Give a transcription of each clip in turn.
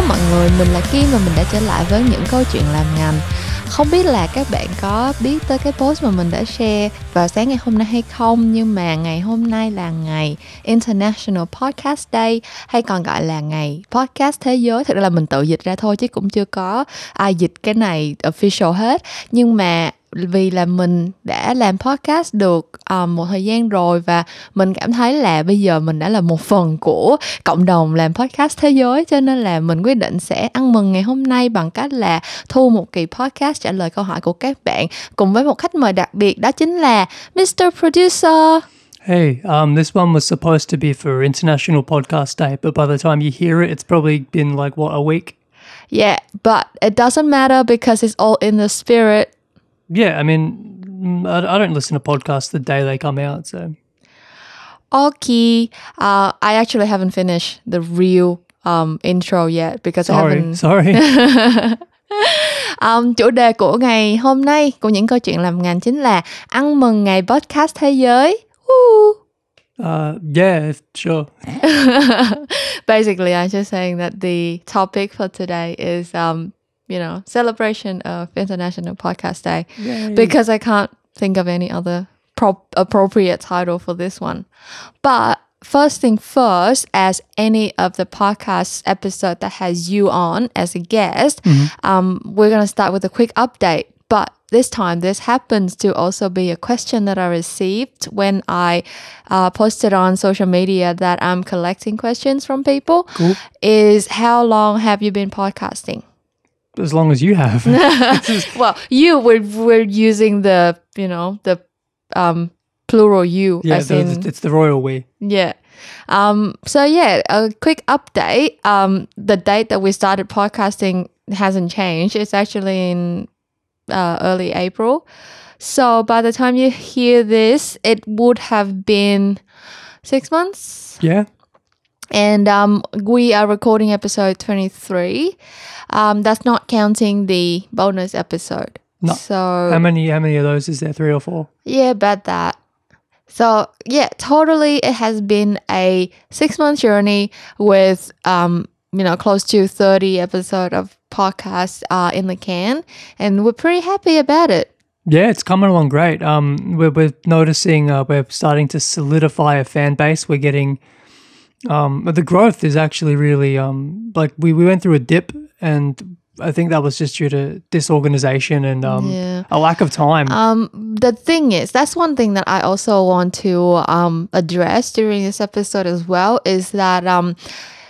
Hello mọi người, mình là Kim và mình đã trở lại với những câu chuyện làm ngành. Không biết là các bạn có biết tới cái post mà mình đã share vào sáng ngày hôm nay hay không Nhưng mà ngày hôm nay là ngày International Podcast Day Hay còn gọi là ngày podcast thế giới. Thực ra là mình tự dịch ra thôi chứ cũng chưa có ai dịch cái này official hết. Nhưng mà vì là mình đã làm podcast được um, một thời gian rồi và mình cảm thấy là bây giờ mình đã là một phần của cộng đồng làm podcast thế giới cho nên là mình quyết định sẽ ăn mừng ngày hôm nay bằng cách là thu một kỳ podcast trả lời câu hỏi của các bạn cùng với một khách mời đặc biệt đó chính là Mr. Producer. Hey, um, this one was supposed to be for International Podcast Day, but by the time you hear it, it's probably been like what a week. Yeah, but it doesn't matter because it's all in the spirit Yeah, I mean, mm, I, I don't listen to podcasts the day they come out, so Okay. Uh, I actually haven't finished the real um, intro yet because I sorry, haven't. sorry. Um, chủ đề của ngày hôm nay của những câu chuyện làm ngành chính là ăn mừng ngày podcast thế giới. Woo! uh, yeah, sure. Basically, I'm just saying that the topic for today is um, you know, celebration of International Podcast Day Yay. because I can't think of any other pro- appropriate title for this one. But first thing first, as any of the podcast episode that has you on as a guest, um, we're gonna start with a quick update. But this time, this happens to also be a question that I received when I uh, posted on social media that I'm collecting questions from people. Cool. Is how long have you been podcasting? As long as you have. well, you were we're using the you know the um plural you yeah, in it's the royal way. yeah. Um so yeah, a quick update. Um the date that we started podcasting hasn't changed. It's actually in uh, early April. So by the time you hear this, it would have been 6 months Yeah. And um, we are recording episode 23 um, that's not counting the bonus episode No. so How many? How many of those is there? Three or four? yeah about that so yeah totally it has been a six month journey with um, you know close to 30 episode of podcast uh, in the can and we're pretty happy about it Yeah, it's coming along great. Um, we're, we're noticing uh, we're starting to solidify a fan base. We're getting um, the growth is actually really um, like we, we went through a dip, and I think that was just due to disorganization and um, Yeah. a lack of time. Um, the thing is, that's one thing that I also want to um, address during this episode as well is that um,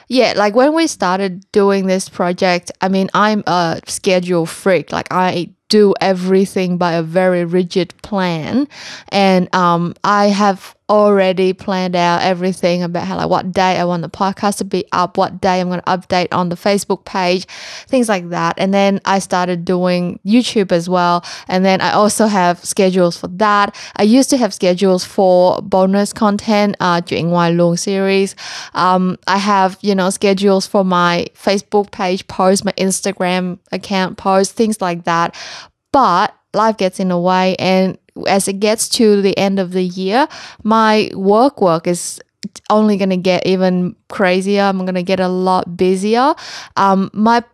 yeah, like when we started doing this project, I mean, I'm a schedule freak. Like I do everything by a very rigid plan, and um, I have already planned out everything about how like what day I want the podcast to be up, what day I'm going to update on the Facebook page, things like that. And then I started doing YouTube as well, and then I also have schedules for that. I used to have schedules for bonus content, uh, chuyện ngoài luồng series. Um, I have you know schedules for my Facebook page post, my Instagram account post, things like that. But life gets in the way, and as it gets to the end of the year, my work work is only going to get even crazier. I'm going to get a lot busier. Um, my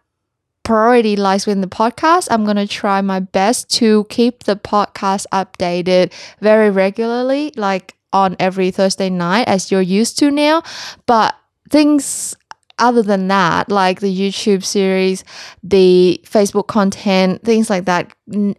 priority lies within the podcast. I'm going to try my best to keep the podcast updated very regularly, like on every Thursday night, as you're used to now. But things other than that, like the YouTube series, the Facebook content, things like that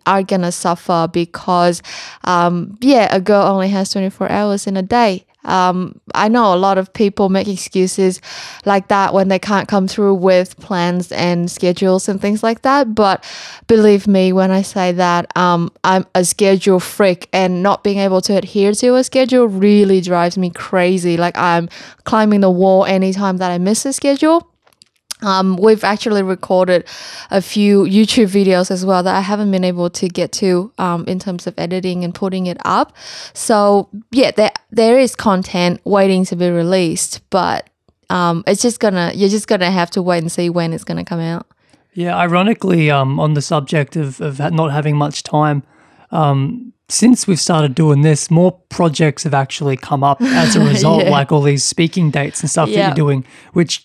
are gonna suffer because, um, yeah, a girl only has 24 hours in a day. Um, I know a lot of people make excuses like that when they can't come through with plans and schedules and things like that. But believe me when I say that, um, I'm a schedule freak and not being able to adhere to a schedule really drives me crazy. Like I'm climbing the wall anytime that I miss a schedule. Um, we've actually recorded a few YouTube videos as well that I haven't been able to get to um, in terms of editing and putting it up. So yeah, there there is content waiting to be released, but um, it's just gonna you're just gonna have to wait and see when it's gonna come out. Yeah, ironically, um, on the subject of, of not having much time, um, since we've started doing this, more projects have actually come up as a result, Yeah. like all these speaking dates and stuff that you're doing, which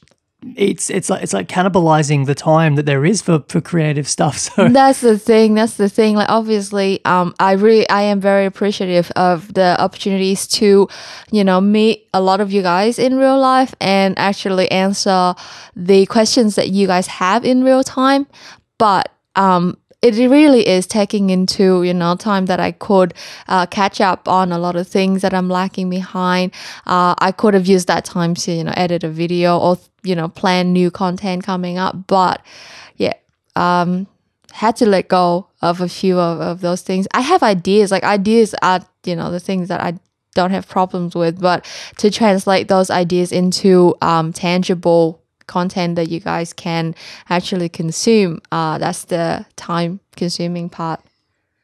eats it's like it's like cannibalizing the time that there is for for creative stuff. So that's the thing that's the thing like obviously um i really i am very appreciative of the opportunities to you know meet a lot of you guys in real life and actually answer the questions that you guys have in real time but um it really is taking into you know time that I could uh, catch up on a lot of things that I'm lacking behind. Uh, I could have used that time to you know edit a video or you know plan new content coming up, but yeah, um, had to let go of a few of, of those things. I have ideas, like ideas are you know the things that I don't have problems with, but to translate those ideas into um, tangible content that you guys can actually consume. Uh, that's the time consuming part.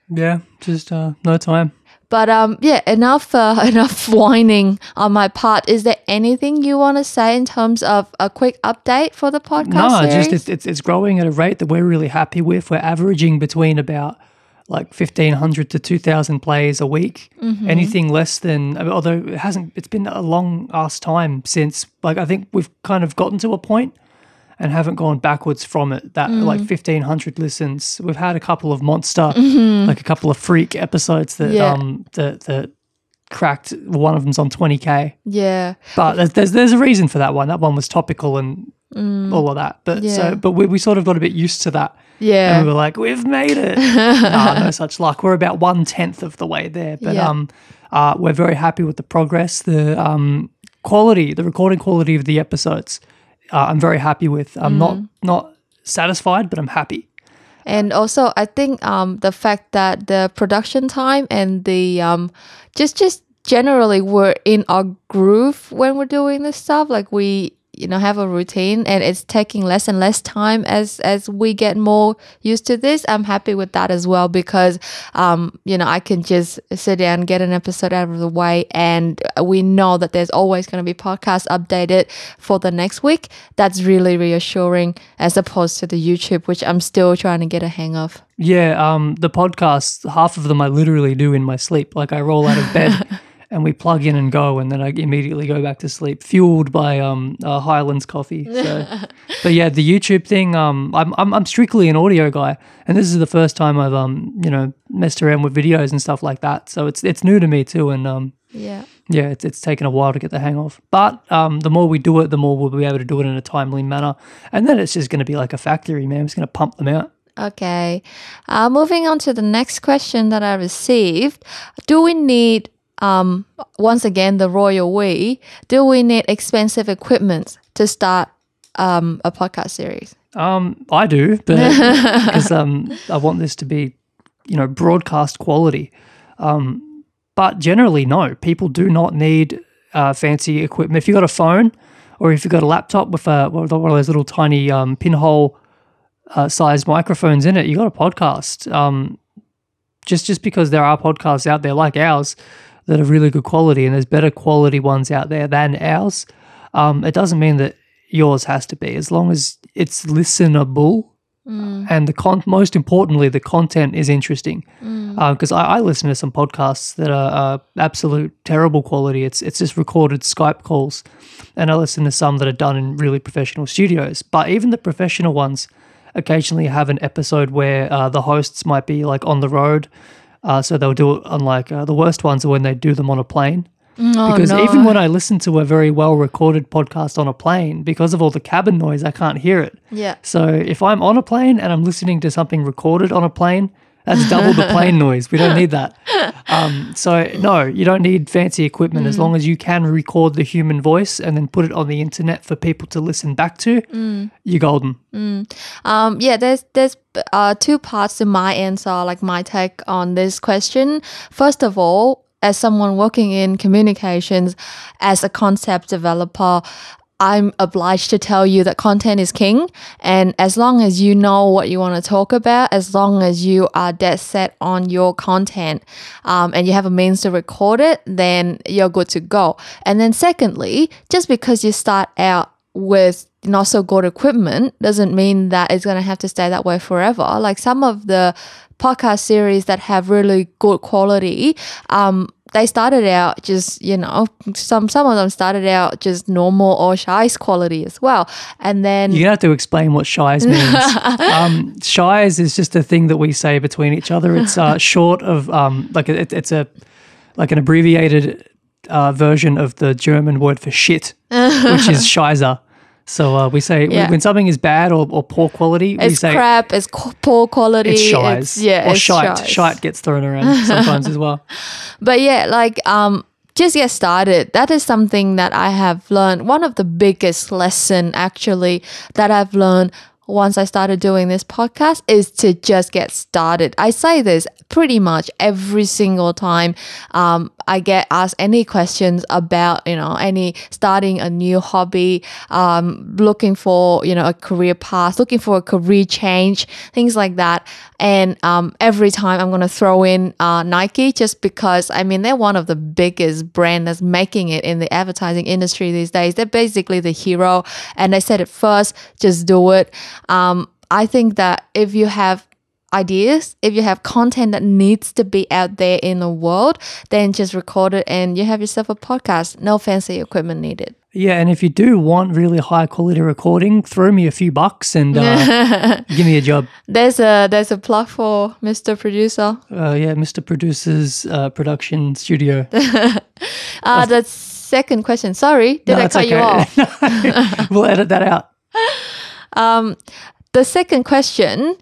yeah, just uh, no time. But um, yeah, enough uh, enough whining on my part. Is there anything you want to say in terms of a quick update for the podcast? No, series? just it's, it's it's growing at a rate that we're really happy with. We're averaging between about like fifteen hundred to two thousand plays a week. Mm-hmm. Anything less than, although it hasn't, it's been a long ass time since. Like I think we've kind of gotten to a point and haven't gone backwards from it. That Mm. like fifteen hundred listens. We've had a couple of monster, like a couple of freak episodes that Mm-hmm. Yeah. um that that cracked. One of them's on twenty k. yeah, But there's, there's there's a reason for that one. That one was topical and all of that. But Mm. Yeah. so but we, we sort of got a bit used to that. Yeah. And we were like, we've made it. no such luck. We're about one tenth of the way there. But Yeah. um uh we're very happy with the progress. The um quality, the recording quality of the episodes. Uh, I'm very happy with. I'm not Mm. not satisfied, but I'm happy. And also, I think um, the fact that the production time and the um, just just generally we're in our groove when we're doing this stuff. Like we, you know, have a routine, and it's taking less and less time as as we get more used to this. I'm happy with that as well because, um, you know, I can just sit down, get an episode out of the way, and we know that there's always going to be podcast updated for the next week. That's really reassuring as opposed to the YouTube, which I'm still trying to get a hang of. Yeah, um the podcasts, half of them I literally do in my sleep. Like I roll out of bed and we plug in and go and then I immediately go back to sleep, fueled by um uh, Highlands coffee. So but yeah, the YouTube thing, um I'm, I'm I'm strictly an audio guy and this is the first time I've um, you know, messed around with videos and stuff like that. So it's it's new to me too and um Yeah. yeah, it's, it's taken a while to get the hang of. But um, the more we do it, the more we'll be able to do it in a timely manner. And then it's just going to be like a factory, man. It's going to pump them out. Okay. Uh, moving on to the next question that I received. Do we need, um, once again, the royal we, do we need expensive equipment to start um, a podcast series? Um, I do, but because um, I want this to be, you know, broadcast quality. Um, but generally, no. People do not need uh, fancy equipment. If you've got a phone, or if you've got a laptop with a one of those little tiny um, pinhole uh, sized microphones in it, you've got a podcast. Um, just just because there are podcasts out there like ours that are really good quality, and there's better quality ones out there than ours, um, it doesn't mean that yours has to be. As long as it's listenable, and the con- most importantly, the content is interesting. Because I, I listen to some podcasts that are uh, absolute terrible quality. It's it's just recorded Skype calls, and I listen to some that are done in really professional studios. But even the professional ones occasionally have an episode where uh, the hosts might be like on the road. Uh, so they'll do it on like uh, the worst ones are when they do them on a plane. Oh, Because no. even when I listen to a very well recorded podcast on a plane, because of all the cabin noise, I can't hear it. yeah. So if I'm on a plane and I'm listening to something recorded on a plane, that's double the plane noise. We don't need that. Um, so no, you don't need fancy equipment as long as you can record the human voice and then put it on the internet for people to listen back to. You're golden. Um, yeah, there's there's uh, two parts to my answer, like my take on this question. First of all, as someone working in communications, as a concept developer, I'm obliged to tell you that content is king. And as long as you know what you want to talk about, as long as you are dead set on your content um, and you have a means to record it, then you're good to go. And then, secondly, just because you start out with not so good equipment doesn't mean that it's going to have to stay that way forever. Like some of the podcast series that have really good quality, um, they started out just you know some some of them started out just normal or shies quality as well, and then You're have to explain what shies means. um, shies is just a thing that we say between each other. It's uh, short of um, like it, it's a like an abbreviated uh, version of the German word for shit, which is scheiße. So uh, we say Yeah. when something is bad or, or poor quality, we say crap, it's co- poor quality, it's shies. yeah, or it's shite. shies. Shite gets thrown around sometimes as well. But yeah, like um just get started. That is something that I have learned. One of the biggest lesson actually that I've learned once I started doing this podcast is to just get started. I say this pretty much every single time um, I get asked any questions about, you know, any starting a new hobby, um, looking for, you know, a career path, looking for a career change, things like that. And um, every time I'm to throw in uh, Nike just because, I mean, they're one of the biggest brand that's making it in the advertising industry these days. They're basically the hero. And I said it first, just do it. Um, I think that if you have ideas, if you have content that needs to be out there in the world, then just record it and you have yourself a podcast. No fancy equipment needed. Yeah, and if you do want really high quality recording, throw me a few bucks and uh, give me a job. There's a there's a plug for Mr. Producer. Uh, yeah, Mr. Producer's uh, production studio. Uh, the second question. Sorry, did No, I cut you off? we'll edit that out. Um, The second question.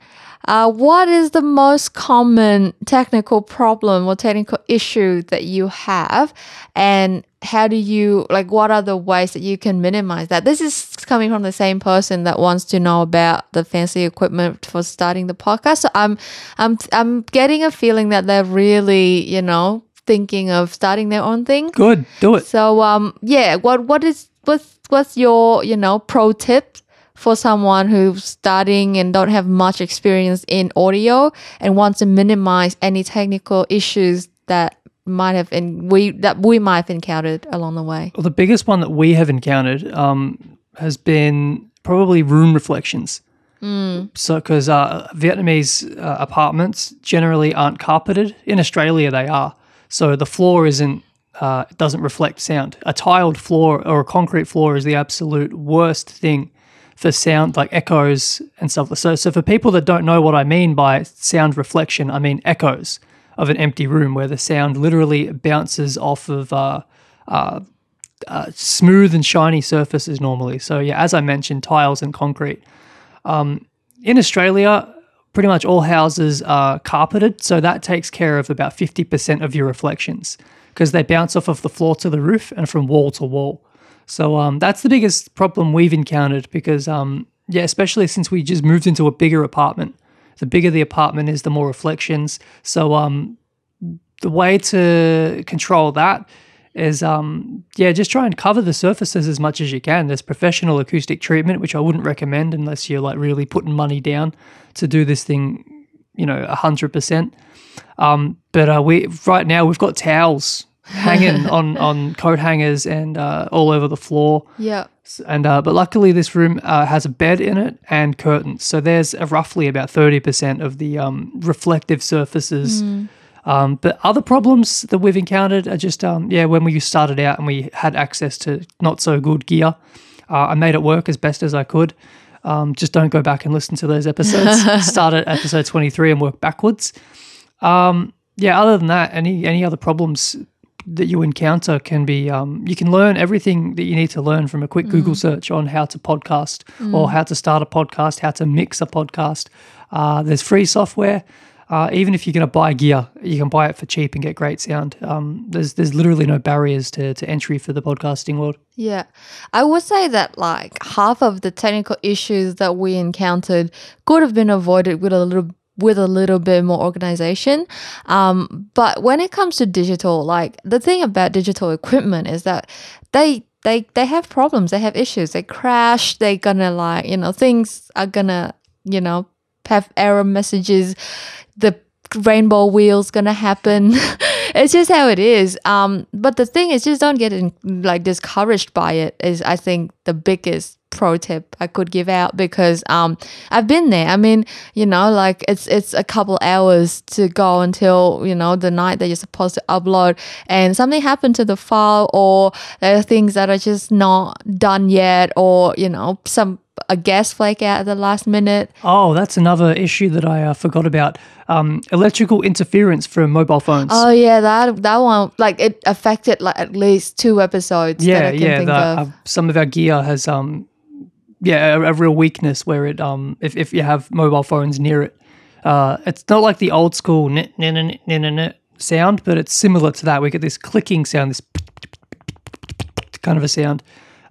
Uh, what is the most common technical problem or technical issue that you have, and how do you like? What are the ways that you can minimize that? This is coming from the same person that wants to know about the fancy equipment for starting the podcast. So I'm, I'm, I'm getting a feeling that they're really, you know, thinking of starting their own thing. Good, do it. So um yeah, what what is what's what's your, you know, pro tip for someone who's starting and don't have much experience in audio and wants to minimize any technical issues that might have and we that we might have encountered along the way. Well, the biggest one that we have encountered um, has been probably room reflections. So, because uh, Vietnamese uh, apartments generally aren't carpeted. In Australia, they are. So the floor isn't uh, doesn't reflect sound. A tiled floor or a concrete floor is the absolute worst thing for sound, like echoes and stuff. So, so for people that don't know what I mean by sound reflection, I mean echoes of an empty room where the sound literally bounces off of uh, smooth and shiny surfaces normally. So yeah, as I mentioned, tiles and concrete. Um, in Australia, pretty much all houses are carpeted, so that takes care of about fifty percent of your reflections because they bounce off of the floor to the roof and from wall to wall. So um, that's the biggest problem we've encountered because um, yeah, especially since we just moved into a bigger apartment. The bigger the apartment is, the more reflections. So um, the way to control that is um yeah just try and cover the surfaces as much as you can there's professional acoustic treatment which i wouldn't recommend unless you're like really putting money down to do this thing you know 100% um but uh we right now we've got towels hanging on on coat hangers and uh, all over the floor. Yeah. and uh, but luckily this room uh, has a bed in it and curtains. So there's roughly about 30% of the um, reflective surfaces. Um, but other problems that we've encountered are just um, yeah when we started out and we had access to not so good gear uh, i made it work as best as i could. Um, just don't go back and listen to those episodes. Start at episode 23 and work backwards. Um, yeah other than that any any other problems that you encounter can be um, you can learn everything that you need to learn from a quick google search on how to podcast or how to start a podcast how to mix a podcast. Uh, there's free software. Uh, even if you're going to buy gear you can buy it for cheap and get great sound. Um, there's there's literally no barriers to, to entry for the podcasting world. Yeah. I would say that like half of the technical issues that we encountered could have been avoided with a little with a little bit more organization. Um, but when it comes to digital, like the thing about digital equipment is that they they they have problems, they have issues, they crash, they're gonna like, you know, things are gonna, you know, have error messages, the rainbow wheels gonna happen. it's just how it is. Um, but the thing is, just don't get in, like discouraged by it. Is I think the biggest pro tip I could give out because um I've been there. I mean, you know, like it's it's a couple hours to go until, you know, the night that you're supposed to upload and something happened to the file or there are things that are just not done yet or, you know, some a gas flake out at the last minute. Oh, that's another issue that I uh, forgot about. Um, electrical interference from mobile phones. Oh yeah, that that one like it affected like at least two episodes. that yeah, I can yeah. think The, of. uh, some of our gear has um, yeah, a, a real weakness where it um, if if you have mobile phones near it, uh, it's not like the old school nit, nit, nit, nit, nit, nit sound, but it's similar to that. We get this clicking sound, this kind of a sound.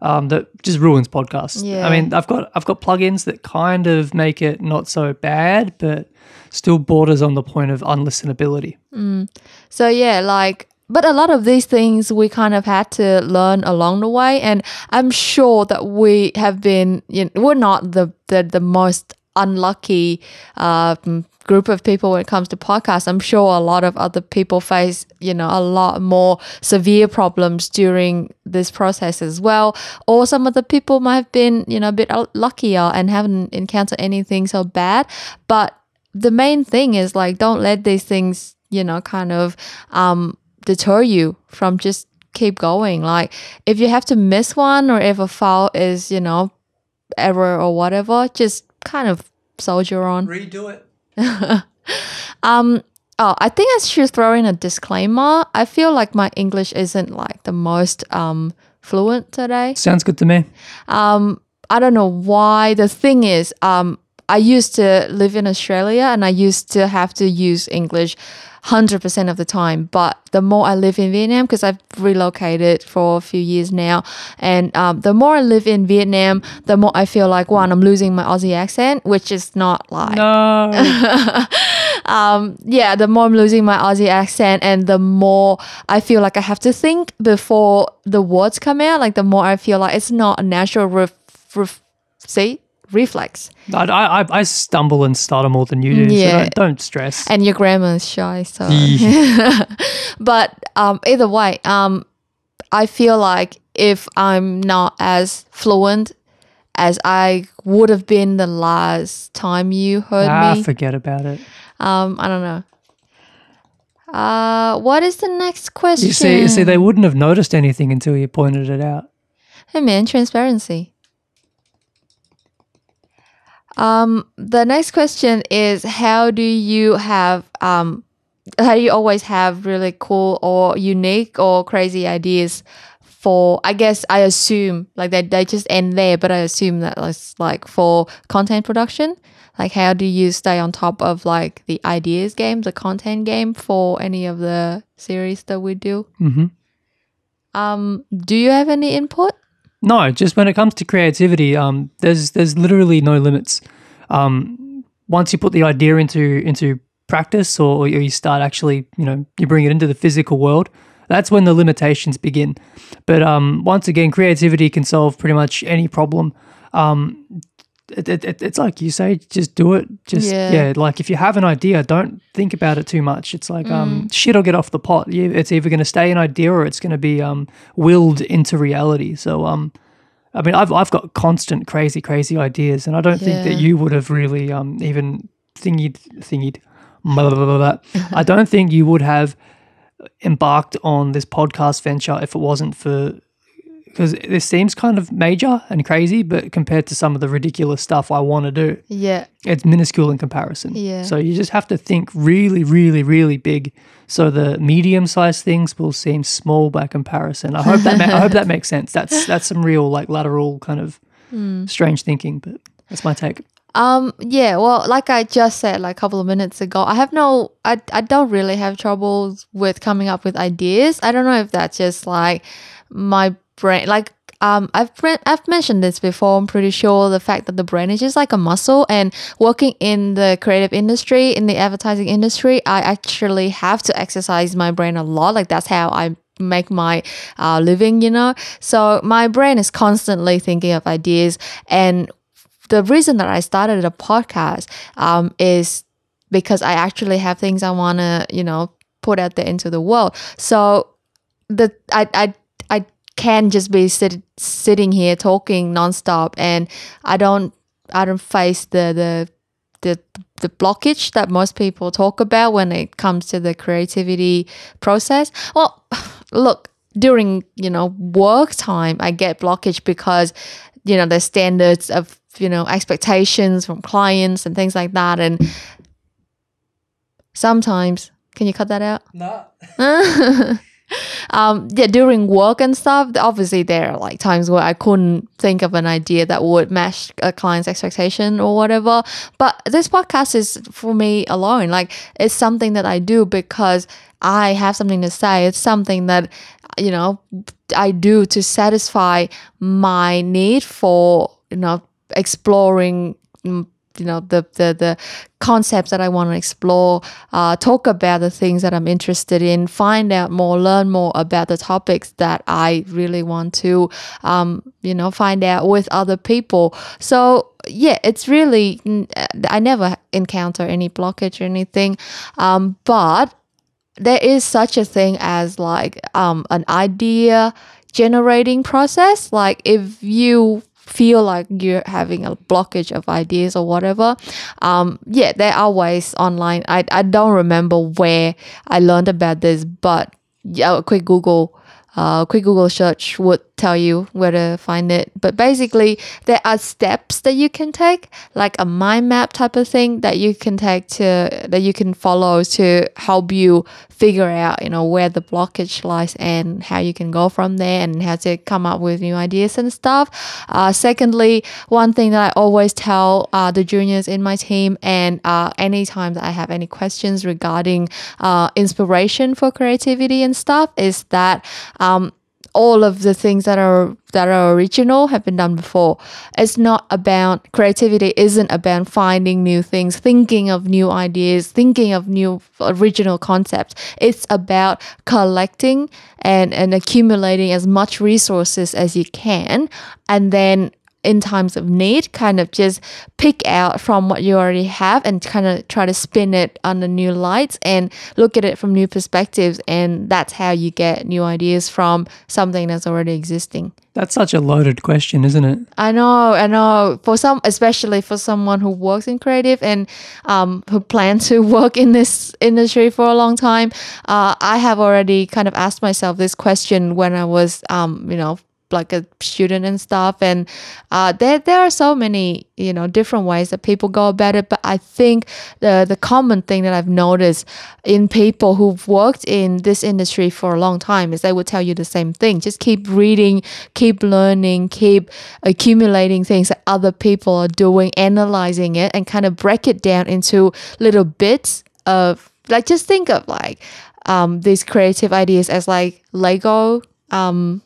Um, that just ruins podcasts. Yeah. I mean, I've got I've got plugins that kind of make it not so bad, but still borders on the point of unlistenability. So yeah, like but a lot of these things we kind of had to learn along the way and I'm sure that we have been you know, we're not the the, the most unlucky um, group of people when it comes to podcasts. I'm sure a lot of other people face, you know, a lot more severe problems during this process as well. Or some of the people might have been, you know, a bit luckier and haven't encountered anything so bad. But the main thing is like don't let these things, you know, kind of um deter you from just keep going. Like if you have to miss one or if a file is, you know, error or whatever, just kind of soldier on. Redo it. Um oh, I think I should throw in a disclaimer. I feel like my English isn't like the most um fluent today. Sounds good to me. Um, I don't know why. The thing is, um, I used to live in Australia and I used to have to use English 100% of the time. But the more I live in Vietnam, because I've relocated for a few years now, and um, the more I live in Vietnam, the more I feel like, one, I'm losing my Aussie accent, which is not like No. um, yeah, the more I'm losing my Aussie accent and the more I feel like I have to think before the words come out, like the more I feel like it's not a natural ref, ref, see, reflex. I, I, I stumble and stutter more than you do. So Yeah. don't, don't stress. And your grammar is shy, so. but um, either way, um, I feel like if I'm not as fluent as I would have been the last time you heard ah, me, forget about it. um, I don't know. Uh, what is the next question? You see, you see, they wouldn't have noticed anything until you pointed it out. Hey man, transparency. Um, the next question is how do you have um how do you always have really cool or unique or crazy ideas for I guess I assume like they, they just end there, but I assume that it's like for content production. Like how do you stay on top of like the ideas game, the content game for any of the series that we do? hmm Um, do you have any input? No, just when it comes to creativity, um, there's there's literally no limits. Um, once you put the idea into into practice, or, or you start actually, you know, you bring it into the physical world. That's when the limitations begin. But um, once again, creativity can solve pretty much any problem. Um, it, it, it- it's like you say, just do it. Just Yeah. yeah. like if you have an idea, don't think about it too much. It's like um, shit will get off the pot. It's either going to stay an idea or it's going to be um, willed into reality. So um, I mean, I've I've got constant crazy crazy ideas, and I don't think that you would have really um even thingied thingied. Blah, blah, blah, blah. I don't think you would have embarked on this podcast venture if it wasn't for because this seems kind of major and crazy, but compared to some of the ridiculous stuff I want to do, Yeah. it's minuscule in comparison. Yeah. So you just have to think really, really, really big. So the medium-sized things will seem small by comparison. I hope that ma- I hope that makes sense. That's that's some real like lateral kind of Hmm. strange thinking, but that's my take. Um, yeah, well, like I just said like a couple of minutes ago, I have no, I, I don't really have troubles with coming up with ideas. I don't know if that's just like my brain, like, um, I've I've mentioned this before. I'm pretty sure the fact that the brain is just like a muscle, and working in the creative industry, in the advertising industry, I actually have to exercise my brain a lot. Like that's how I make my uh, living, you know. So my brain is constantly thinking of ideas, and the reason that I started a podcast um, is because I actually have things I want to, you know, put out there into the world. So the I I I can just be sit, sitting here talking nonstop, and I don't I don't face the the the the blockage that most people talk about when it comes to the creativity process. Well, look, during you know work time, I get blockage because you know the standards of you know expectations from clients and things like that, and sometimes can you cut that out? No. um yeah during work and stuff obviously there are like times where i couldn't think of an idea that would match a client's expectation or whatever. But this podcast is for me alone. Like it's something that i do because i have something to say. It's something that you know i do to satisfy my need for you know exploring mm, you know the the the concepts that I want to explore, uh, talk about the things that I'm interested in, find out more, learn more about the topics that I really want to, um, you know, find out with other people. So yeah, it's really I never encounter any blockage or anything, um, but there is such a thing as like um, an idea generating process. Like if you feel like you're having a blockage of ideas or whatever, um, yeah, there are ways online. I, I don't remember where I learned about this, but yeah, a quick Google uh, quick Google search would tell you where to find it. But basically, there are steps that you can take, like a mind map type of thing that you can take to that you can follow to help you figure out, you know, where the blockage lies and how you can go from there and how to come up with new ideas and stuff. Uh, secondly, one thing that I always tell uh, the juniors in my team, and uh, anytime that I have any questions regarding uh, inspiration for creativity and stuff, is that um, all of the things that are that are original have been done before. It's not about creativity isn't about finding new things, thinking of new ideas, thinking of new original concepts. It's about collecting and, and accumulating as much resources as you can and then in times of need, kind of just pick out from what you already have and kind of try to spin it under new lights and look at it from new perspectives. And that's how you get new ideas from something that's already existing. That's such a loaded question, isn't it? I know, I know. For some, especially for someone who works in creative and um, who plans to work in this industry for a long time, uh, I have already kind of asked myself this question when I was, um, you know, like a student and stuff. And uh, there there are so many you know different ways that people go about it. But I think the the common thing that I've noticed in people who've worked in this industry for a long time is they would tell you the same thing. Just keep reading keep learning keep accumulating things that other people are doing analyzing it and kind of break it down into little bits of like just think of like um, these creative ideas as like Lego um,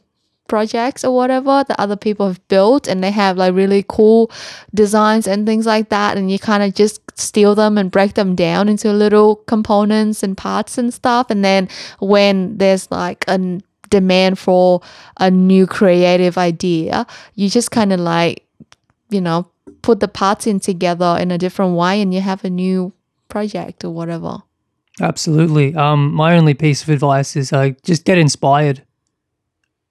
projects or whatever that other people have built and they have like really cool designs and things like that and you kind of just steal them and break them down into little components and parts and stuff and then when there's like a demand for a new creative idea you just kind of like you know put the parts in together in a different way and you have a new project or whatever. Absolutely. Um my only piece of advice is uh, just get inspired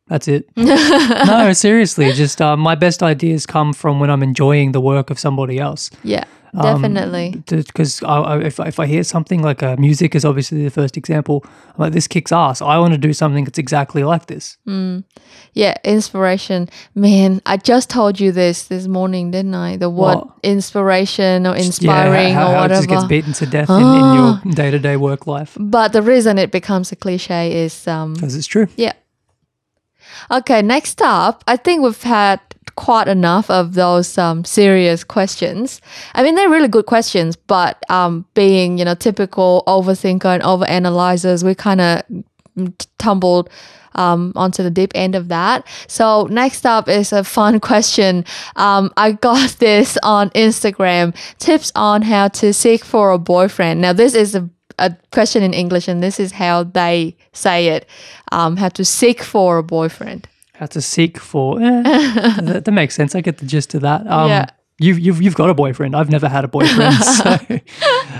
that's it. no, seriously, just uh, my best ideas come from when I'm enjoying the work of somebody else. Yeah, definitely. Because um, if, if I hear something like uh, music is obviously the first example, I'm like, this kicks ass. I want to do something that's exactly like this. Mm. Yeah, inspiration. Man, I just told you this this morning, didn't I? The word what? inspiration or inspiring yeah, how, how, or whatever. It just gets beaten to death in, in your day to day work life. But the reason it becomes a cliche is. Because um, it's true. Yeah Okay, next up, I think we've had quite enough of those um, serious questions. I mean, they're really good questions, but um, being you know typical overthinker and overanalyzers, we kind of tumbled um, onto the deep end of that. So next up is a fun question. Um, I got this on Instagram. Tips on how to seek for a boyfriend. Now this is a a question in English, and this is how they say it: um, how to seek for a boyfriend. How to seek for? Eh, that, that, makes sense. I get the gist of that. Um, yeah. You've, you've, you've got a boyfriend. I've never had a boyfriend. so,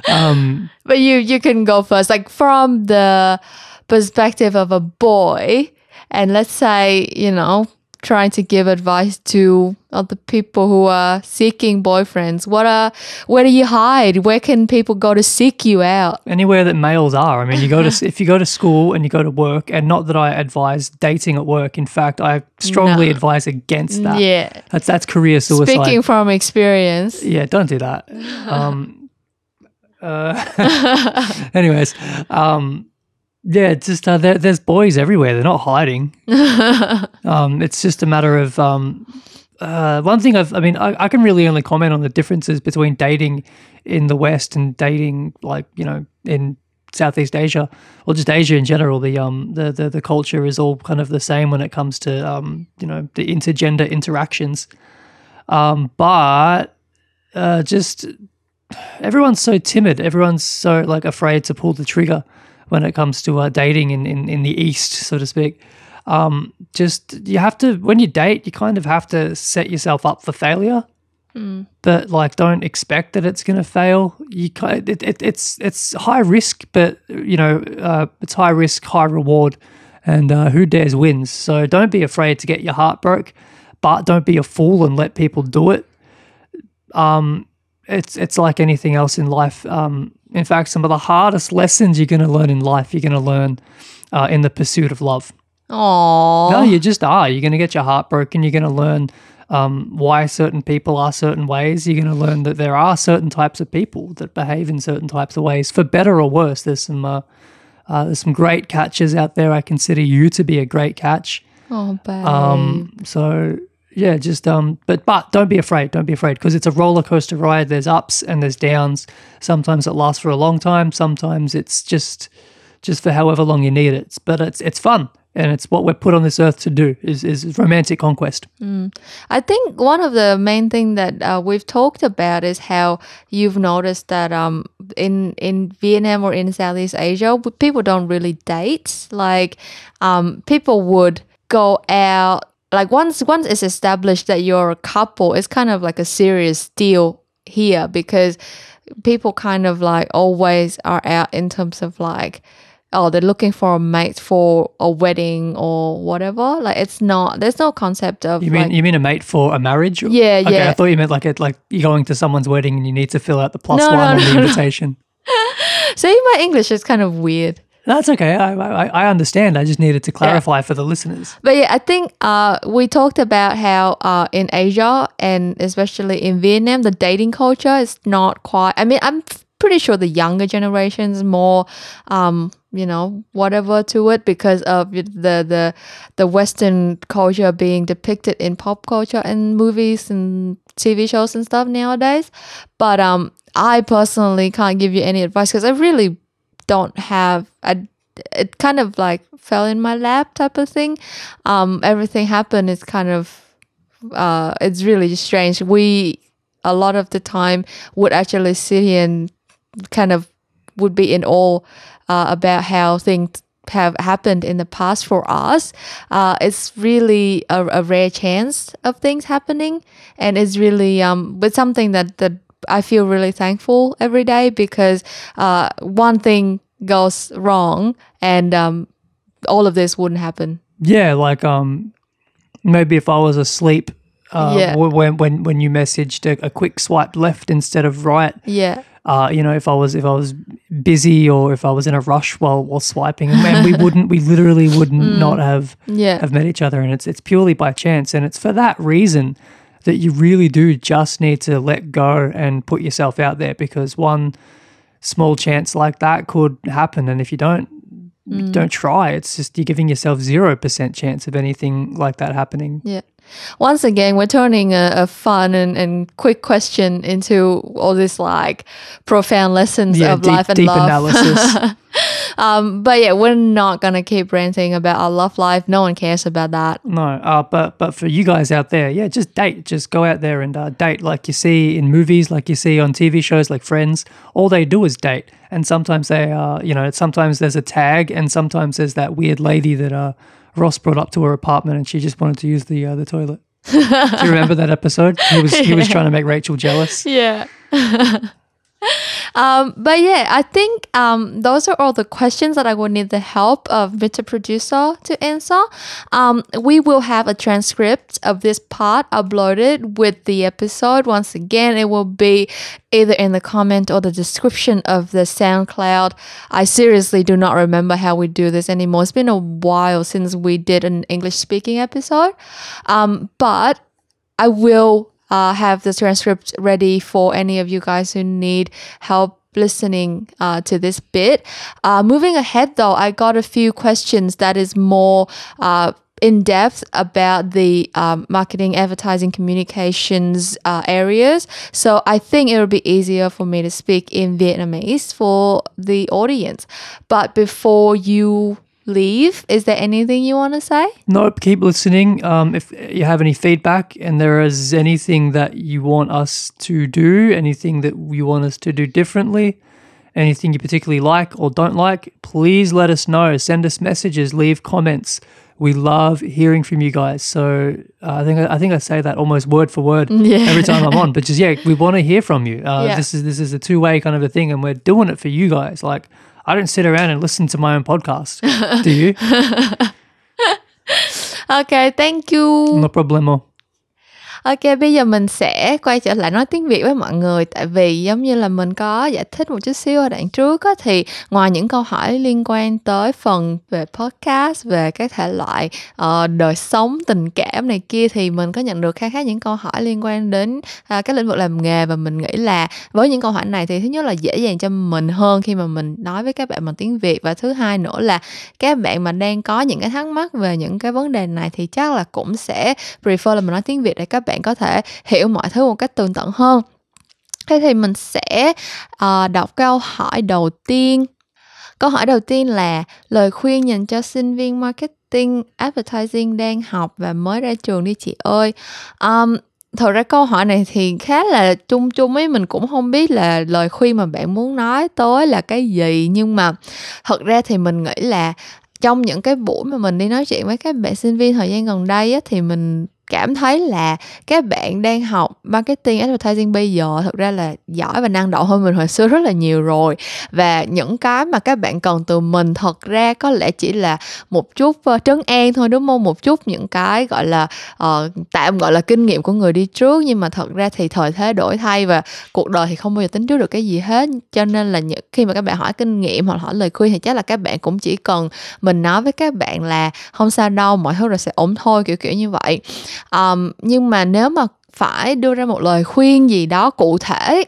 um, but you you can go first. Like from the perspective of a boy, and let's say you know trying to give advice to other people who are seeking boyfriends what are where do you hide where can people go to seek you out Anywhere that males are. I mean, you go to if you go to school and you go to work, and not that I advise dating at work. In fact, I strongly No. advise against that. yeah That's that's career suicide. speaking from experience Yeah, don't do that. Um, uh, anyways, um, yeah, it's just uh, there, there's boys everywhere. They're not hiding. um, it's just a matter of um, uh, one thing. I've, I mean, I, I can really only comment on the differences between dating in the West and dating, like you know, in Southeast Asia or just Asia in general. The um, the, the the culture is all kind of the same when it comes to um, you know, the intergender interactions. Um, but uh, just everyone's so timid. Everyone's so like afraid to pull the trigger when it comes to uh, dating in, in, in the East, so to speak. Um, just you have to when you date, you kind of have to set yourself up for failure. But like, don't expect that it's going to fail. You ki- it, it, it's it's high risk, but you know uh, it's high risk, high reward, and uh, who dares wins. So don't be afraid to get your heart broke, but don't be a fool and let people do it it's it's like anything else in life. Um, in fact, some of the hardest lessons you're going to learn in life, you're going to learn uh, in the pursuit of love. Aww. No, you just are. You're going to get your heart broken. You're going to learn um, why certain people are certain ways. You're going to learn that there are certain types of people that behave in certain types of ways, for better or worse. There's some uh, uh, there's some great catches out there. I consider you to be a great catch. oh, babe. Um, so yeah, just um, but but don't be afraid. Don't be afraid because it's a roller coaster ride. There's ups and there's downs. Sometimes it lasts for a long time. Sometimes it's just just for however long you need it. But it's it's fun and it's what we're put on this earth to do is is romantic conquest. I think one of the main thing that uh, we've talked about is how you've noticed that um in in Vietnam or in Southeast Asia people don't really date. Like um people would go out like once once it's established that you're a couple, it's kind of like a serious deal here because people kind of like always are out in terms of like oh they're looking for a mate for a wedding or whatever like it's not there's no concept of You mean like, you mean a mate for a marriage? Yeah, okay, yeah. I thought you meant like it like you're going to someone's wedding and you need to fill out the plus No, one no, on no, the invitation. See, my English is kind of weird. That's okay. I, I I understand. I just needed to clarify for the listeners. But yeah, I think uh, we talked about how uh, in Asia and especially in Vietnam, the dating culture is not quite. I mean, I'm pretty sure the younger generation is more, um, you know, whatever to it because of the the the Western culture being depicted in pop culture and movies and TV shows and stuff nowadays. But um, I personally can't give you any advice because I really don't have a it kind of like fell in my lap type of thing. Um everything happened it's kind of uh it's really strange. We a lot of the time would actually sit here and kind of would be in awe uh, about how things have happened in the past for us. Uh, it's really a, a rare chance of things happening and it's really um but something that that I feel really thankful every day because uh, one thing goes wrong and um, all of this wouldn't happen. Yeah, like um, maybe if I was asleep, uh, Yeah. when when when you messaged a, a quick swipe left instead of right, Yeah. uh, you know, if I was if I was busy or if I was in a rush while while swiping, and we wouldn't, we literally would Mm. not have Yeah. have met each other, and it's it's purely by chance, and it's for that reason that you really do just need to let go and put yourself out there because one small chance like that could happen, and if you don't Mm. don't try, it's just you're giving yourself zero percent chance of anything like that happening. Yeah. Once again, we're turning a, a fun and, and quick question into all this like profound lessons Yeah, of deep- life and deep love. analysis. um, but yeah, we're not gonna keep ranting about our love life. No one cares about that. No, uh, but but for you guys out there, yeah, just date. Just go out there and uh, date, like you see in movies, like you see on TV shows, like Friends. All they do is date, and sometimes they, uh, you know, sometimes there's a tag, and sometimes there's that weird lady that uh, Ross brought up to her apartment, and she just wanted to use the uh, the toilet. do you remember that episode? He was he was trying to make Rachel jealous. Yeah. um, but yeah, I think um, those are all the questions that I will need the help of Mr. Producer to answer. Um, we will have a transcript of this part uploaded with the episode. Once again, it will be either in the comment or the description of the SoundCloud. I seriously do not remember how we do this anymore. It's been a while since we did an English speaking episode. Um, but I will uh, have the transcript ready for any of you guys who need help listening uh, to this bit. Uh, moving ahead, though, I got a few questions that is more uh, in depth about the um, marketing, advertising, communications uh, areas. So I think it will be easier for me to speak in Vietnamese for the audience. But before you leave, is there anything you want to say? Nope, keep listening. Um, if you have any feedback and there is anything that you want us to do, anything that you want us to do differently, anything you particularly like or don't like, please let us know. Send us messages, leave comments. We love hearing from you guys. So uh, I think I think I say that almost word for word Yeah. every time I'm on. But just yeah, we want to hear from you. Uh, Yeah. This is this is a two way kind of a thing, and we're doing it for you guys. Like I don't sit around and listen to my own podcast. Do you? Okay, thank you. No problemo. Ok, bây giờ mình sẽ quay trở lại nói tiếng Việt với mọi người. Tại vì giống như là mình có giải thích một chút xíu ở đoạn trước á, thì ngoài những câu hỏi liên quan tới phần về podcast về các thể loại uh, đời sống tình cảm này kia thì mình có nhận được khá khá những câu hỏi liên quan đến à, uh, các lĩnh vực làm nghề. Và mình nghĩ là với những câu hỏi này thì thứ nhất là dễ dàng cho mình hơn khi mà mình nói với các bạn bằng tiếng Việt. Và thứ hai nữa là các bạn mà đang có những cái thắc mắc về những cái vấn đề này thì chắc là cũng sẽ prefer là mình nói tiếng Việt để các bạn có thể hiểu mọi thứ một cách tường tận hơn. Thế thì mình sẽ uh, đọc câu hỏi đầu tiên. Câu hỏi đầu tiên là lời khuyên dành cho sinh viên marketing advertising đang học và mới ra trường đi chị ơi. Um, thật ra câu hỏi này thì khá là chung chung ấy mình cũng không biết là lời khuyên mà bạn muốn nói tới là cái gì. Nhưng mà thật ra thì mình nghĩ là trong những cái buổi mà mình đi nói chuyện với các bạn sinh viên thời gian gần đây á, thì mình cảm thấy là các bạn đang học marketing advertising bây giờ thực ra là giỏi và năng động hơn mình hồi xưa rất là nhiều rồi. Và những cái mà các bạn cần từ mình thật ra có lẽ chỉ là một chút ờ, trấn an thôi đúng không? Một chút những cái gọi là uh, tạm gọi là kinh nghiệm của người đi trước. Nhưng mà thật ra thì thời thế đổi thay và cuộc đời thì không bao giờ tính trước được cái gì hết. Cho nên là những khi mà các bạn hỏi kinh nghiệm hoặc hỏi lời khuyên thì chắc là các bạn cũng chỉ cần mình nói với các bạn là không sao đâu mọi thứ rồi sẽ ổn thôi kiểu kiểu như vậy um, nhưng mà nếu mà phải đưa ra một lời khuyên gì đó cụ thể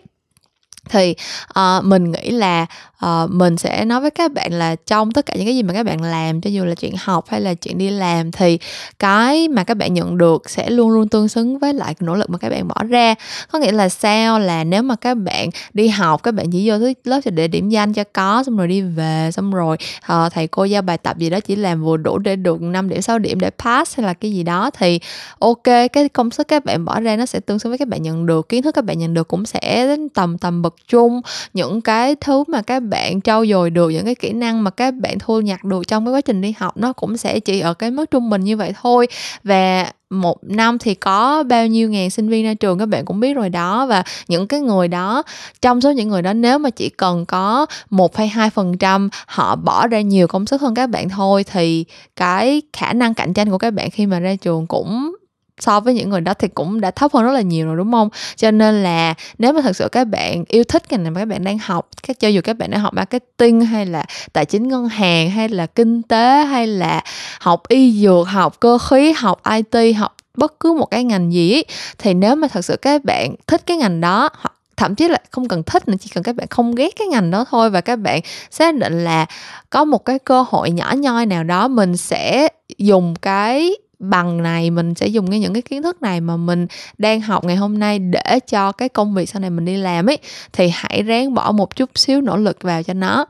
thì uh, mình nghĩ là uh, mình sẽ nói với các bạn là trong tất cả những cái gì mà các bạn làm cho dù là chuyện học hay là chuyện đi làm thì cái mà các bạn nhận được sẽ luôn luôn tương xứng với lại nỗ lực mà các bạn bỏ ra. Có nghĩa là sao? Là nếu mà các bạn đi học các bạn chỉ vô tới lớp để điểm danh cho có xong rồi đi về xong rồi uh, thầy cô giao bài tập gì đó chỉ làm vừa đủ để được 5 điểm 6 điểm để pass hay là cái gì đó thì ok cái công sức các bạn bỏ ra nó sẽ tương xứng với các bạn nhận được kiến thức các bạn nhận được cũng sẽ tầm tầm bậc chung những cái thứ mà các bạn trau dồi được những cái kỹ năng mà các bạn thu nhặt được trong cái quá trình đi học, nó cũng sẽ chỉ ở cái mức trung bình như vậy thôi. Và một năm thì có bao nhiêu ngàn sinh viên ra trường, các bạn cũng biết rồi đó. Và những cái người đó, trong số những người đó, nếu mà chỉ cần có một hay hai phần trăm, họ bỏ ra nhiều công sức hơn các bạn thôi, thì cái khả năng cạnh tranh của các bạn khi mà ra trường cũng so với những người đó thì cũng đã thấp hơn rất là nhiều rồi, đúng không? Cho nên là nếu mà thật sự các bạn yêu thích ngành này mà các bạn đang học các cho dù các bạn đang học marketing hay là tài chính ngân hàng hay là kinh tế hay là học y dược, học cơ khí, học it học bất cứ một cái ngành gì thì nếu mà thật sự các bạn thích cái ngành đó hoặc thậm chí là không cần thích nữa, chỉ cần các bạn không ghét cái ngành đó thôi và các bạn xác định là có một cái cơ hội nhỏ nhoi nào đó, mình sẽ dùng cái bằng này mình sẽ dùng cái những cái kiến thức này mà mình đang học ngày hôm nay để cho cái công việc sau này mình đi làm ấy thì hãy ráng bỏ một chút xíu nỗ lực vào cho nó.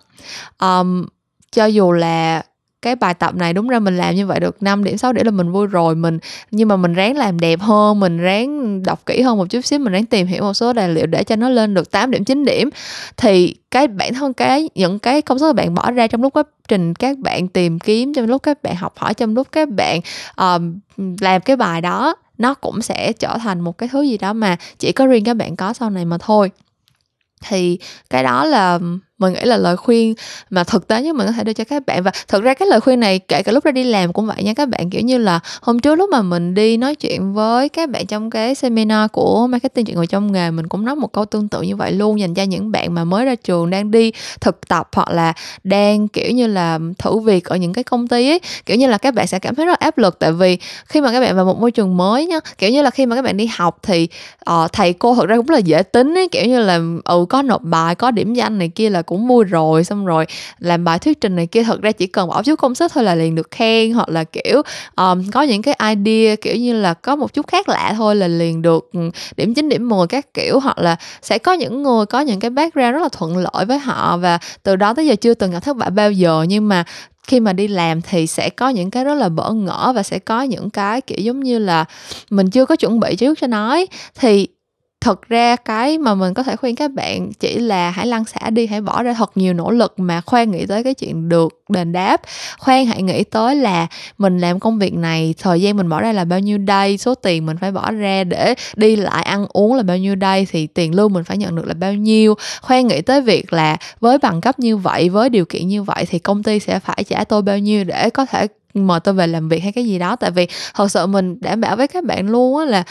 Um, cho dù là cái bài tập này đúng ra mình làm như vậy được 5 điểm 6 điểm là mình vui rồi mình nhưng mà mình ráng làm đẹp hơn mình ráng đọc kỹ hơn một chút xíu mình ráng tìm hiểu một số tài liệu để cho nó lên được 8 điểm 9 điểm. Thì cái bản thân cái những cái công sức mà bạn bỏ ra trong lúc quá trình các bạn tìm kiếm trong lúc các bạn học hỏi trong lúc các bạn um, làm cái bài đó nó cũng sẽ trở thành một cái thứ gì đó mà chỉ có riêng các bạn có sau này mà thôi. Thì cái đó là mình nghĩ là lời khuyên mà thực tế nhất mình có thể đưa cho các bạn. Và thực ra cái lời khuyên này kể cả lúc ra đi làm cũng vậy nha các bạn. Kiểu như là hôm trước lúc mà mình đi nói chuyện với các bạn trong cái seminar của marketing chuyện ngồi trong nghề mình cũng nói một câu tương tự như vậy luôn dành cho những bạn mà mới ra trường đang đi thực tập hoặc là đang kiểu như là thử việc ở những cái công ty ấy. Kiểu như là các bạn sẽ cảm thấy rất áp lực. Tại vì khi mà các bạn vào một môi trường mới nhá kiểu như là khi mà các bạn đi học thì uh, thầy cô thật ra cũng là dễ tính ấy. Kiểu như là ừ có nộp bài có điểm danh này kia là cũng mua rồi xong rồi làm bài thuyết trình này kia thật ra chỉ cần bỏ chút công sức thôi là liền được khen hoặc là kiểu um, có những cái idea kiểu như là có một chút khác lạ thôi là liền được điểm 9 điểm 10 các kiểu. Hoặc là sẽ có những người có những cái background rất là thuận lợi với họ và từ đó tới giờ chưa từng gặp thất bại bao giờ. Nhưng mà khi mà đi làm thì sẽ có những cái rất là bỡ ngỡ và sẽ có những cái kiểu giống như là mình chưa có chuẩn bị trước cho nói thì thật ra cái mà mình có thể khuyên các bạn chỉ là hãy lăn xả đi, hãy bỏ ra thật nhiều nỗ lực mà khoan nghĩ tới cái chuyện được đền đáp. Khoan hãy nghĩ tới là mình làm công việc này, thời gian mình bỏ ra là bao nhiêu đây, số tiền mình phải bỏ ra để đi lại ăn uống là bao nhiêu đây, thì tiền lương mình phải nhận được là bao nhiêu. Khoan nghĩ tới việc là với bằng cấp như vậy, với điều kiện như vậy thì công ty sẽ phải trả tôi bao nhiêu để có thể mời tôi về làm việc hay cái gì đó. Tại vì thật sự mình đảm bảo với các bạn luôn á là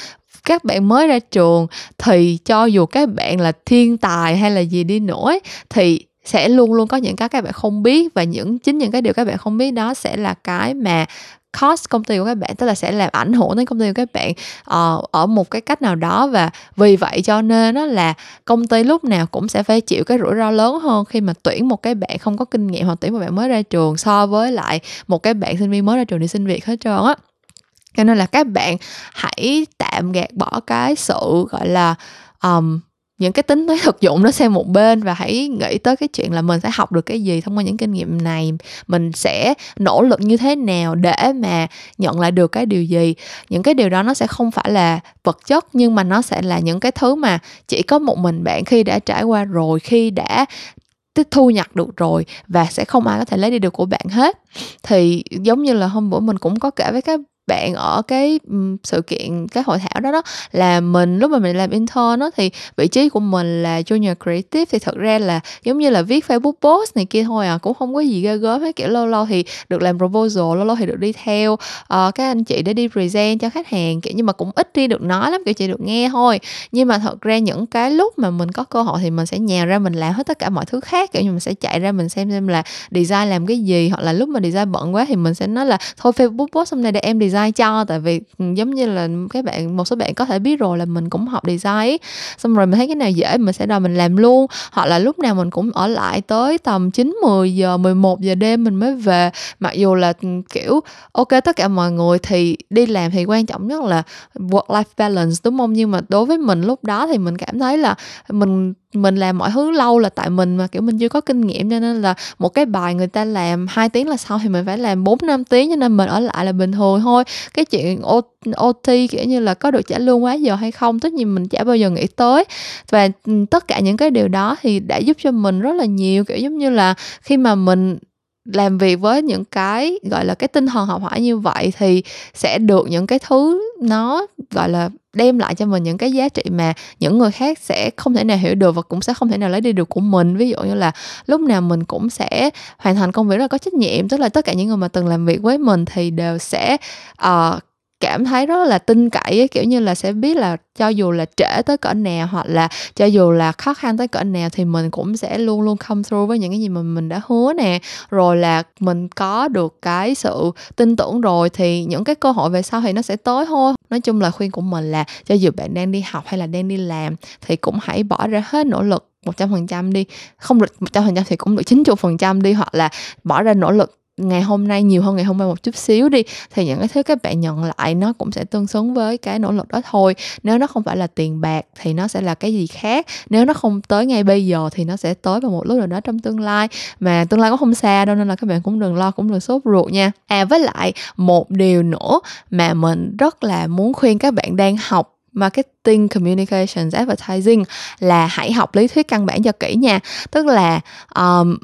các bạn mới ra trường thì cho dù các bạn là thiên tài hay là gì đi nữa thì sẽ luôn luôn có những cái các bạn không biết và những chính những cái điều các bạn không biết đó sẽ là cái mà cost công ty của các bạn tức là sẽ làm ảnh hưởng đến công ty của các bạn uh, ở một cái cách nào đó. Và vì vậy cho nên đó là công ty lúc nào cũng sẽ phải chịu cái rủi ro lớn hơn khi mà tuyển một cái bạn không có kinh nghiệm hoặc tuyển một bạn mới ra trường so với lại một cái bạn sinh viên mới ra trường đi xin việc hết trơn á cho nên là các bạn hãy tạm gạt bỏ cái sự gọi là um, những cái tính tới thực dụng nó sang một bên và hãy nghĩ tới cái chuyện là mình sẽ học được cái gì thông qua những kinh nghiệm này. Mình sẽ nỗ lực như thế nào để mà nhận lại được cái điều gì. Những cái điều đó nó sẽ không phải là vật chất nhưng mà nó sẽ là những cái thứ mà chỉ có một mình bạn khi đã trải qua rồi khi đã thu nhặt được rồi và sẽ không ai có thể lấy đi được của bạn hết. Thì giống như là hôm bữa mình cũng có kể với các bạn ở cái sự kiện cái hội thảo đó đó là mình lúc mà mình làm intern đó thì vị trí của mình là junior creative thì thật ra là giống như là viết Facebook post này kia thôi à cũng không có gì ghê gớm hết kiểu lâu lâu thì được làm proposal lâu lâu thì được đi theo uh, các anh chị để đi present cho khách hàng kiểu nhưng mà cũng ít đi được nói lắm kiểu chỉ được nghe thôi. Nhưng mà thật ra những cái lúc mà mình có cơ hội thì mình sẽ nhào ra mình làm hết tất cả mọi thứ khác kiểu như mình sẽ chạy ra mình xem xem là design làm cái gì hoặc là lúc mà design bận quá thì mình sẽ nói là thôi Facebook post hôm nay để em design design cho, tại vì ừ, giống như là các bạn, một số bạn có thể biết rồi là mình cũng học design xong rồi mình thấy cái nào dễ, mình sẽ đòi mình làm luôn. Hoặc là lúc nào mình cũng ở lại tới tầm 9 10 giờ 11 giờ đêm mình mới về. Mặc dù là ừ, kiểu, ok, tất cả mọi người thì đi làm thì quan trọng nhất là work life balance, đúng không? Nhưng mà đối với mình lúc đó thì mình cảm thấy là mình mình làm mọi thứ lâu là tại mình mà, kiểu, mình chưa có kinh nghiệm cho nên là một cái bài người ta làm 2 tiếng là sau thì mình phải làm 4 năm tiếng cho nên mình ở lại là bình thường thôi. Cái chuyện OT kiểu như là có được trả lương quá giờ hay không, tất nhiên mình chả bao giờ nghĩ tới. Và ừ, tất cả những cái điều đó thì đã giúp cho mình rất là nhiều, kiểu, giống như là khi mà mình làm việc với những cái gọi là cái tinh thần học hỏi như vậy thì sẽ được những cái thứ nó gọi là đem lại cho mình những cái giá trị mà những người khác sẽ không thể nào hiểu được và cũng sẽ không thể nào lấy đi được của mình. Ví dụ như là lúc nào mình cũng sẽ hoàn thành công việc rất là có trách nhiệm tức là tất cả những người mà từng làm việc với mình thì đều sẽ uh, cảm thấy rất là tin cậy ấy, kiểu như là sẽ biết là cho dù là trễ tới cỡ nào hoặc là cho dù là khó khăn tới cỡ nào thì mình cũng sẽ luôn luôn come through với những cái gì mà mình đã hứa nè. Rồi là mình có được cái sự tin tưởng rồi thì những cái cơ hội về sau thì nó sẽ tới thôi. Nói chung là khuyên của mình là cho dù bạn đang đi học hay là đang đi làm thì cũng hãy bỏ ra hết nỗ lực một trăm phần trăm đi. Không được một trăm phần trăm thì cũng được chín chục phần trăm đi hoặc là bỏ ra nỗ lực ngày hôm nay nhiều hơn ngày hôm qua một chút xíu đi thì những cái thứ các bạn nhận lại nó cũng sẽ tương xứng với cái nỗ lực đó thôi. Nếu nó không phải là tiền bạc thì nó sẽ là cái gì khác. Nếu nó không tới ngay bây giờ thì nó sẽ tới vào một lúc nào đó trong tương lai. Mà tương lai cũng không xa đâu nên là các bạn cũng đừng lo cũng đừng sốt ruột nha. À với lại một điều nữa mà mình rất là muốn khuyên các bạn đang học marketing communications advertising là hãy học lý thuyết căn bản cho kỹ nha. Tức là um,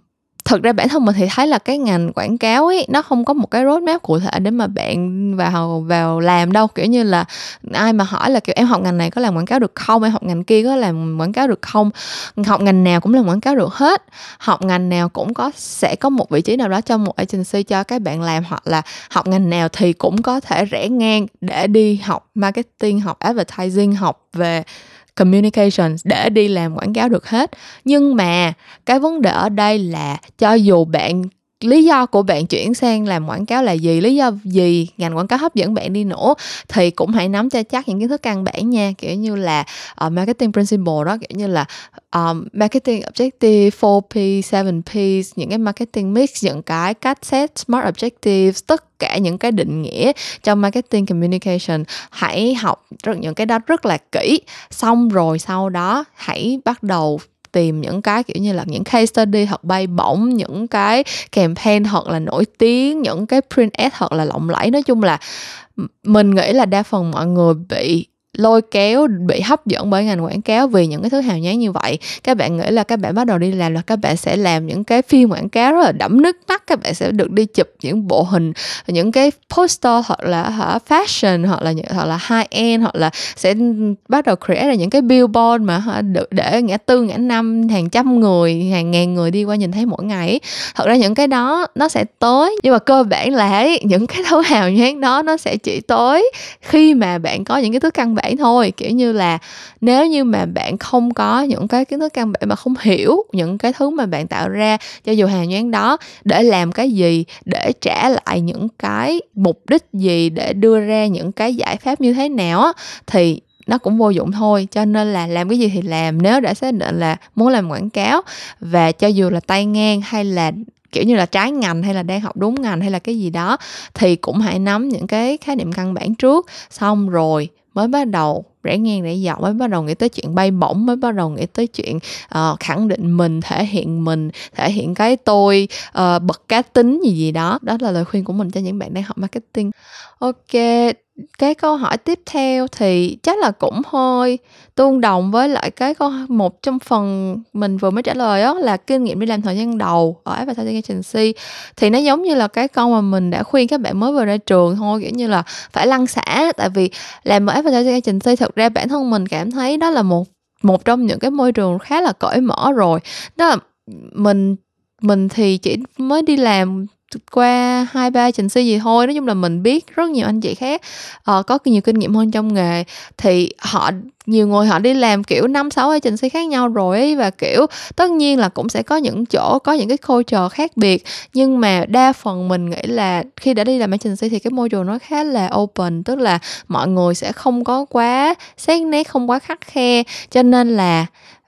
thực ra bản thân mình thì thấy là cái ngành quảng cáo ấy, nó không có một cái roadmap cụ thể để mà bạn vào vào làm đâu. Kiểu như là ai mà hỏi là, kiểu, em học ngành này có làm quảng cáo được không? Em học ngành kia có làm quảng cáo được không? Học ngành nào cũng làm quảng cáo được hết. Học ngành nào cũng có, sẽ có một vị trí nào đó trong một agency cho các bạn làm, hoặc là học ngành nào thì cũng có thể rẽ ngang để đi học marketing, học advertising, học về communications để đi làm quảng cáo được hết. Nhưng mà cái vấn đề ở đây là cho dù bạn lý do của bạn chuyển sang làm quảng cáo là gì lý do gì ngành quảng cáo hấp dẫn bạn đi nữa thì cũng hãy nắm cho chắc những kiến thức căn bản nha. Kiểu như là uh, marketing principle đó kiểu như là um, marketing objective 4P 7P những cái marketing mix những cái cách set smart objectives tất cả những cái định nghĩa trong marketing communication. Hãy học rất những cái đó rất là kỹ. Xong rồi sau đó hãy bắt đầu tìm những cái kiểu như là những case study thật bay bổng những cái campaign thật là nổi tiếng những cái print ad thật là lộng lẫy. Nói chung là mình nghĩ là đa phần mọi người bị lôi kéo, bị hấp dẫn bởi ngành quảng cáo vì những cái thứ hào nhoáng như vậy. Các bạn nghĩ là các bạn bắt đầu đi làm là các bạn sẽ làm những cái phim quảng cáo rất là đẫm nước mắt, các bạn sẽ được đi chụp những bộ hình, những cái poster hoặc là hả fashion hoặc là hoặc là high end hoặc là sẽ bắt đầu create ra những cái billboard mà hả được để ngã tư, ngã năm, hàng trăm người, hàng ngàn người đi qua nhìn thấy mỗi ngày thật ra những cái đó nó sẽ tới, nhưng mà cơ bản là những cái thứ hào nhoáng đó nó sẽ chỉ tới khi mà bạn có những cái thứ căn bản bản thôi. Kiểu như là nếu như mà bạn không có những cái kiến thức căn bản mà không hiểu những cái thứ mà bạn tạo ra cho dù hàng nhoáng đó, để làm cái gì, để trả lại những cái mục đích gì, để đưa ra những cái giải pháp như thế nào á, thì nó cũng vô dụng thôi. Cho nên là làm cái gì thì làm, nếu đã xác định là muốn làm quảng cáo và cho dù là tay ngang hay là, kiểu như là, trái ngành hay là đang học đúng ngành hay là cái gì đó, thì cũng hãy nắm những cái khái niệm căn bản trước. Xong rồi mới bắt đầu rẽ ngang rẽ dọc mới bắt đầu nghĩ tới chuyện bay bổng mới bắt đầu nghĩ tới chuyện uh, khẳng định mình thể hiện mình thể hiện cái tôi ờ, uh, bật cá tính gì gì đó. Đó là lời khuyên của mình cho những bạn đang học marketing. Ok cái câu hỏi tiếp theo thì chắc là cũng hơi tương đồng với lại cái câu một trong phần mình vừa mới trả lời đó là kinh nghiệm đi làm thời gian đầu ở advertising agency. Thì nó giống như là cái câu mà mình đã khuyên các bạn mới vừa ra trường thôi kiểu như là phải lăn xả tại vì làm ở advertising agency thực ra bản thân mình cảm thấy đó là một một trong những cái môi trường khá là cởi mở rồi. Đó là mình mình thì chỉ mới đi làm qua hai ba trình si gì thôi. Nói chung là mình biết rất nhiều anh chị khác uh, có nhiều kinh nghiệm hơn trong nghề. Thì họ nhiều người họ đi làm kiểu năm sáu agency khác nhau rồi ấy, và kiểu tất nhiên là cũng sẽ có những chỗ có những cái culture khác biệt. Nhưng mà đa phần mình nghĩ là khi đã đi làm agency thì cái môi trường nó khá là open tức là mọi người sẽ không có quá xét nét không quá khắc khe. Cho nên là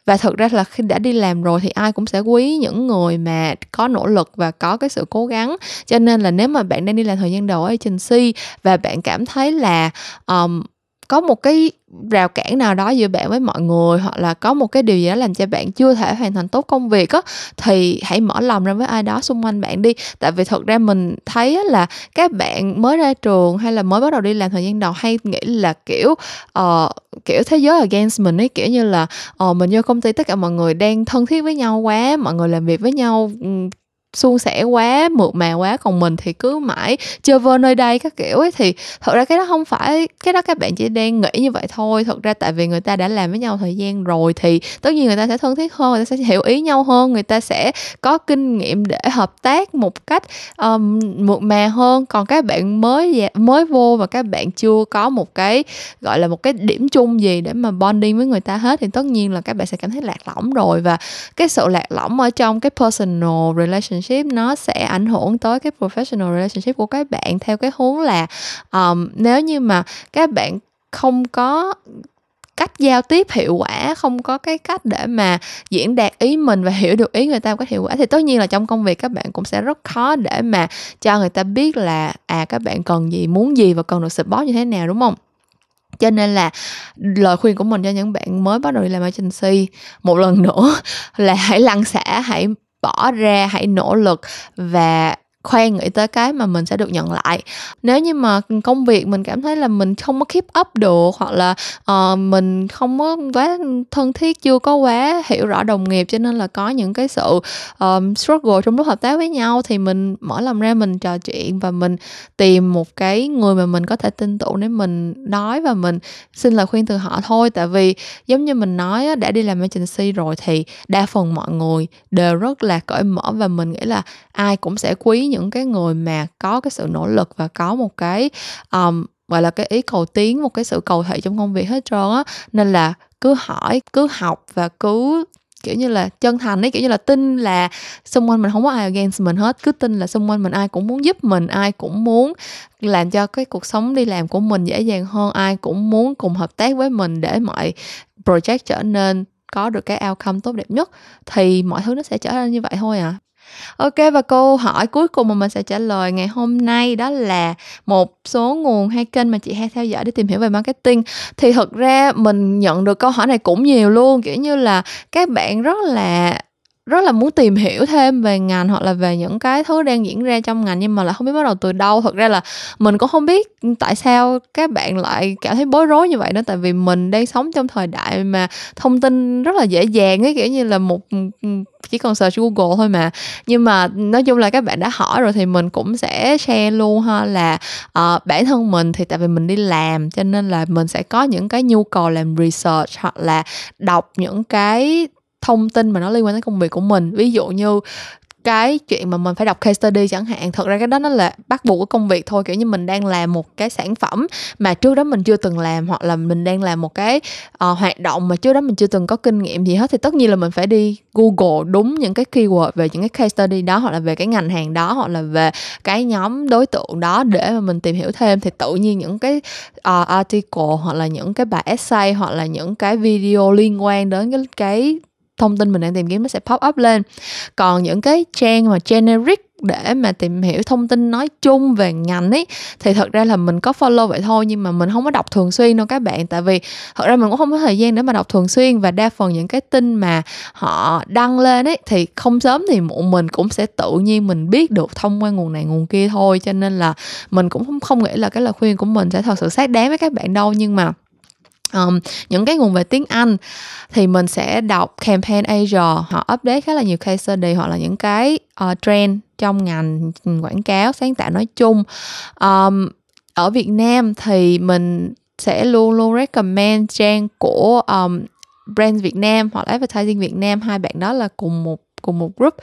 và thực ra là khi đã đi làm rồi thì ai cũng sẽ quý những người mà có nỗ lực và có cái sự cố gắng. Cho nên là nếu mà bạn đang đi làm thời gian đầu ở agency và bạn cảm thấy là um, có một cái rào cản nào đó giữa bạn với mọi người hoặc là có một cái điều gì đó làm cho bạn chưa thể hoàn thành tốt công việc á thì hãy mở lòng ra với ai đó xung quanh bạn đi. Tại vì thật ra mình thấy là các bạn mới ra trường hay là mới bắt đầu đi làm thời gian đầu hay nghĩ là kiểu uh, kiểu thế giới against mình ấy kiểu như là uh, mình vô công ty tất cả mọi người đang thân thiết với nhau quá mọi người làm việc với nhau suôn sẻ quá mượt mà quá còn mình thì cứ mãi chơi vơ nơi đây các kiểu ấy. Thì thật ra cái đó không phải cái đó các bạn chỉ đang nghĩ như vậy thôi. Thật ra tại vì người ta đã làm với nhau thời gian rồi thì tất nhiên người ta sẽ thân thiết hơn người ta sẽ hiểu ý nhau hơn người ta sẽ có kinh nghiệm để hợp tác một cách um, mượt mà hơn. Còn các bạn mới dạ, mới vô và các bạn chưa có một cái gọi là một cái điểm chung gì để mà bonding với người ta hết thì tất nhiên là các bạn sẽ cảm thấy lạc lõng rồi. Và cái sự lạc lõng ở trong cái personal relationship relationship nó sẽ ảnh hưởng tới cái professional relationship của các bạn theo cái hướng là um, nếu như mà các bạn không có cách giao tiếp hiệu quả không có cái cách để mà diễn đạt ý mình và hiểu được ý người ta một cách hiệu quả thì tất nhiên là trong công việc các bạn cũng sẽ rất khó để mà cho người ta biết là à các bạn cần gì muốn gì và cần được support như thế nào đúng không? Cho nên là lời khuyên của mình cho những bạn mới bắt đầu đi làm agency một lần nữa là hãy lăn xả hãy bỏ ra hãy nỗ lực và khoan nghĩ tới cái mà mình sẽ được nhận lại. Nếu như mà công việc mình cảm thấy là mình không có keep up được hoặc là uh, mình không có quá thân thiết chưa có quá hiểu rõ đồng nghiệp cho nên là có những cái sự um, struggle trong lúc hợp tác với nhau thì mình mở lòng ra mình trò chuyện và mình tìm một cái người mà mình có thể tin tưởng để mình nói và mình xin lời khuyên từ họ thôi. Tại vì giống như mình nói đã đi làm agency rồi thì đa phần mọi người đều rất là cởi mở và mình nghĩ là ai cũng sẽ quý những những cái người mà có cái sự nỗ lực và có một cái um, gọi là cái ý cầu tiến một cái sự cầu thị trong công việc hết trơn á. Nên là cứ hỏi cứ học và cứ kiểu như là chân thành ấy kiểu như là tin là xung quanh mình không có ai against mình hết. Cứ tin là xung quanh mình ai cũng muốn giúp mình ai cũng muốn làm cho cái cuộc sống đi làm của mình dễ dàng hơn ai cũng muốn cùng hợp tác với mình để mọi project trở nên có được cái outcome tốt đẹp nhất thì mọi thứ nó sẽ trở nên như vậy thôi à. Ok, và câu hỏi cuối cùng mà mình sẽ trả lời ngày hôm nay đó là một số nguồn hay kênh mà chị hay theo dõi để tìm hiểu về marketing. Thì thực ra mình nhận được câu hỏi này cũng nhiều luôn, kiểu như là các bạn rất là rất là muốn tìm hiểu thêm về ngành hoặc là về những cái thứ đang diễn ra trong ngành nhưng mà lại không biết bắt đầu từ đâu. Thật ra là mình cũng không biết tại sao các bạn lại cảm thấy bối rối như vậy nữa. Tại vì mình đang sống trong thời đại mà thông tin rất là dễ dàng ấy kiểu như là một ừ, ừ, chỉ cần search Google thôi mà. Nhưng mà nói chung là các bạn đã hỏi rồi thì mình cũng sẽ share luôn ha là uh, bản thân mình thì tại vì mình đi làm cho nên là mình sẽ có những cái nhu cầu làm research hoặc là đọc những cái thông tin mà nó liên quan đến công việc của mình. Ví dụ như cái chuyện mà mình phải đọc case study chẳng hạn thật ra cái đó nó là bắt buộc của công việc thôi. Kiểu như mình đang làm một cái sản phẩm mà trước đó mình chưa từng làm hoặc là mình đang làm một cái uh, hoạt động mà trước đó mình chưa từng có kinh nghiệm gì hết thì tất nhiên là mình phải đi google đúng những cái keyword về những cái case study đó hoặc là về cái ngành hàng đó hoặc là về cái nhóm đối tượng đó để mà mình tìm hiểu thêm. Thì tự nhiên những cái uh, article hoặc là những cái bài essay hoặc là những cái video liên quan đến cái cái thông tin mình đang tìm kiếm nó sẽ pop up lên. Còn những cái trang mà generic để mà tìm hiểu thông tin nói chung về ngành ấy thì thật ra là mình có follow vậy thôi nhưng mà mình không có đọc thường xuyên đâu các bạn. Tại vì thật ra mình cũng không có thời gian để mà đọc thường xuyên và đa phần những cái tin mà họ đăng lên ấy thì không sớm thì muộn mình cũng sẽ tự nhiên mình biết được thông qua nguồn này nguồn kia thôi. Cho nên là mình cũng không, không nghĩ là cái lời khuyên của mình sẽ thật sự xác đáng với các bạn đâu. Nhưng mà um, những cái nguồn về tiếng Anh thì mình sẽ đọc Campaign Asia họ update khá là nhiều case study hoặc là những cái uh, trend trong ngành quảng cáo sáng tạo nói chung. Um, ở Việt Nam thì mình sẽ luôn luôn recommend trang của um, brand Việt Nam hoặc là advertising Việt Nam. Hai bạn đó là cùng một cùng một group.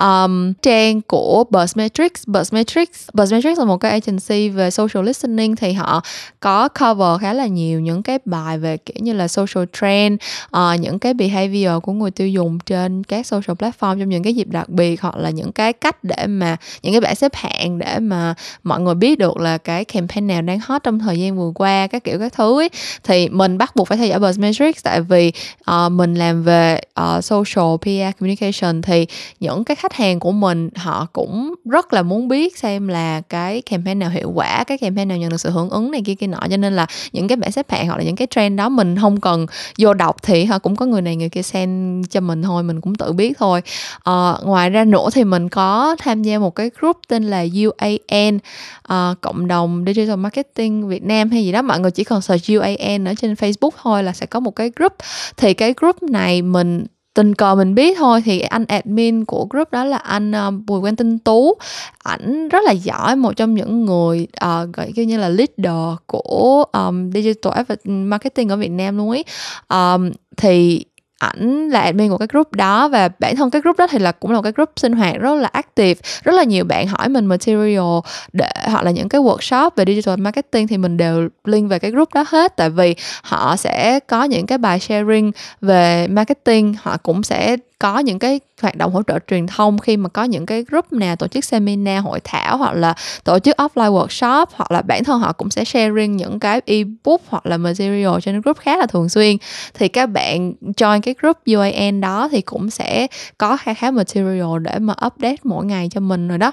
Um, trang của Buzzmetrics Buzzmetrics Buzzmetrics là một cái agency về social listening thì họ có cover khá là nhiều những cái bài về kiểu như là social trend uh, những cái behavior của người tiêu dùng trên các social platform. Trong những cái dịp đặc biệt hoặc là những cái cách để mà những cái bảng xếp hạng để mà mọi người biết được là cái campaign nào đang hot trong thời gian vừa qua các kiểu các thứ ấy thì mình bắt buộc phải theo dõi Buzzmetrics tại vì uh, mình làm về uh, social PR communication thì những cái khách hàng của mình họ cũng rất là muốn biết xem là cái campaign nào hiệu quả cái campaign nào nhận được sự hưởng ứng này kia kia nọ. Cho nên là những cái bảng xếp hạng hoặc là những cái trend đó mình không cần vô đọc thì họ cũng có người này người kia send cho mình thôi mình cũng tự biết thôi. À, ngoài ra nữa thì mình có tham gia một cái group tên là UAN à, ờ, cộng đồng digital marketing Việt Nam hay gì đó. Mọi người chỉ cần search UAN ở trên Facebook thôi là sẽ có một cái group. Thì cái group này mình tình cờ mình biết thôi thì anh admin của group đó là anh uh, Bùi Quang Tinh Tú. Ảnh rất là giỏi một trong những người uh, gọi như là leader của um, digital marketing ở Việt Nam luôn ấy. Um, thì ảnh là admin của cái group đó và bản thân cái group đó thì là cũng là một cái group sinh hoạt rất là active. Rất là nhiều bạn hỏi mình material để, hoặc là những cái workshop về digital marketing thì mình đều link về cái group đó hết. Tại vì họ sẽ có những cái bài sharing về marketing, họ cũng sẽ có những cái hoạt động hỗ trợ truyền thông khi mà có những cái group nào tổ chức seminar, hội thảo hoặc là tổ chức offline workshop hoặc là bản thân họ cũng sẽ sharing những cái ebook hoặc là material trên group khá là thường xuyên. Thì các bạn join cái group UAN đó thì cũng sẽ có khá khá material để mà update mỗi ngày cho mình rồi đó.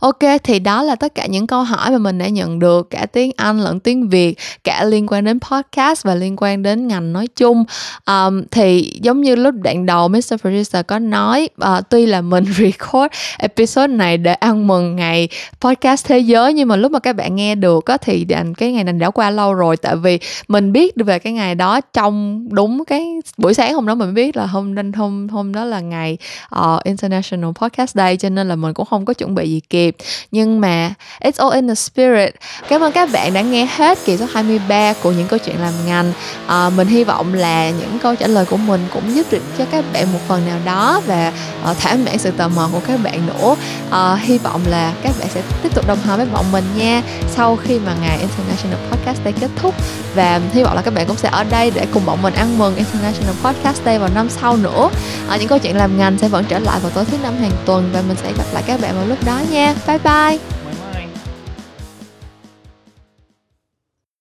Ok thì đó là tất cả những câu hỏi mà mình đã nhận được cả tiếng Anh lẫn tiếng Việt cả liên quan đến podcast và liên quan đến ngành nói chung um, thì giống như lúc đoạn đầu Mr. Producer có nói uh, tuy là mình record episode này để ăn mừng ngày podcast thế giới nhưng mà lúc mà các bạn nghe được á thì cái ngày này đã qua lâu rồi tại vì mình biết về cái ngày đó trong đúng cái buổi sáng hôm đó mình biết là hôm hôm hôm hôm đó là ngày uh, International Podcast Day cho nên là mình cũng không có chuẩn bị gì kịp nhưng mà it's all in the spirit. Cảm ơn các bạn đã nghe hết kỳ số 23 của những câu chuyện làm ngành. À, mình hy vọng là những câu trả lời của mình cũng giúp được cho các bạn một phần nào đó và uh, thỏa mãn sự tò mò của các bạn nữa. Uh, hy vọng là các bạn sẽ tiếp tục đồng hành với bọn mình nha. Sau khi mà ngày International Podcast Day kết thúc và hy vọng là các bạn cũng sẽ ở đây để cùng bọn mình ăn mừng International Podcast Day vào năm sau nữa. Ở những câu chuyện làm ngành sẽ vẫn trở lại vào tối thứ năm hàng tuần và mình sẽ gặp lại các bạn vào lúc đó 再见，拜拜。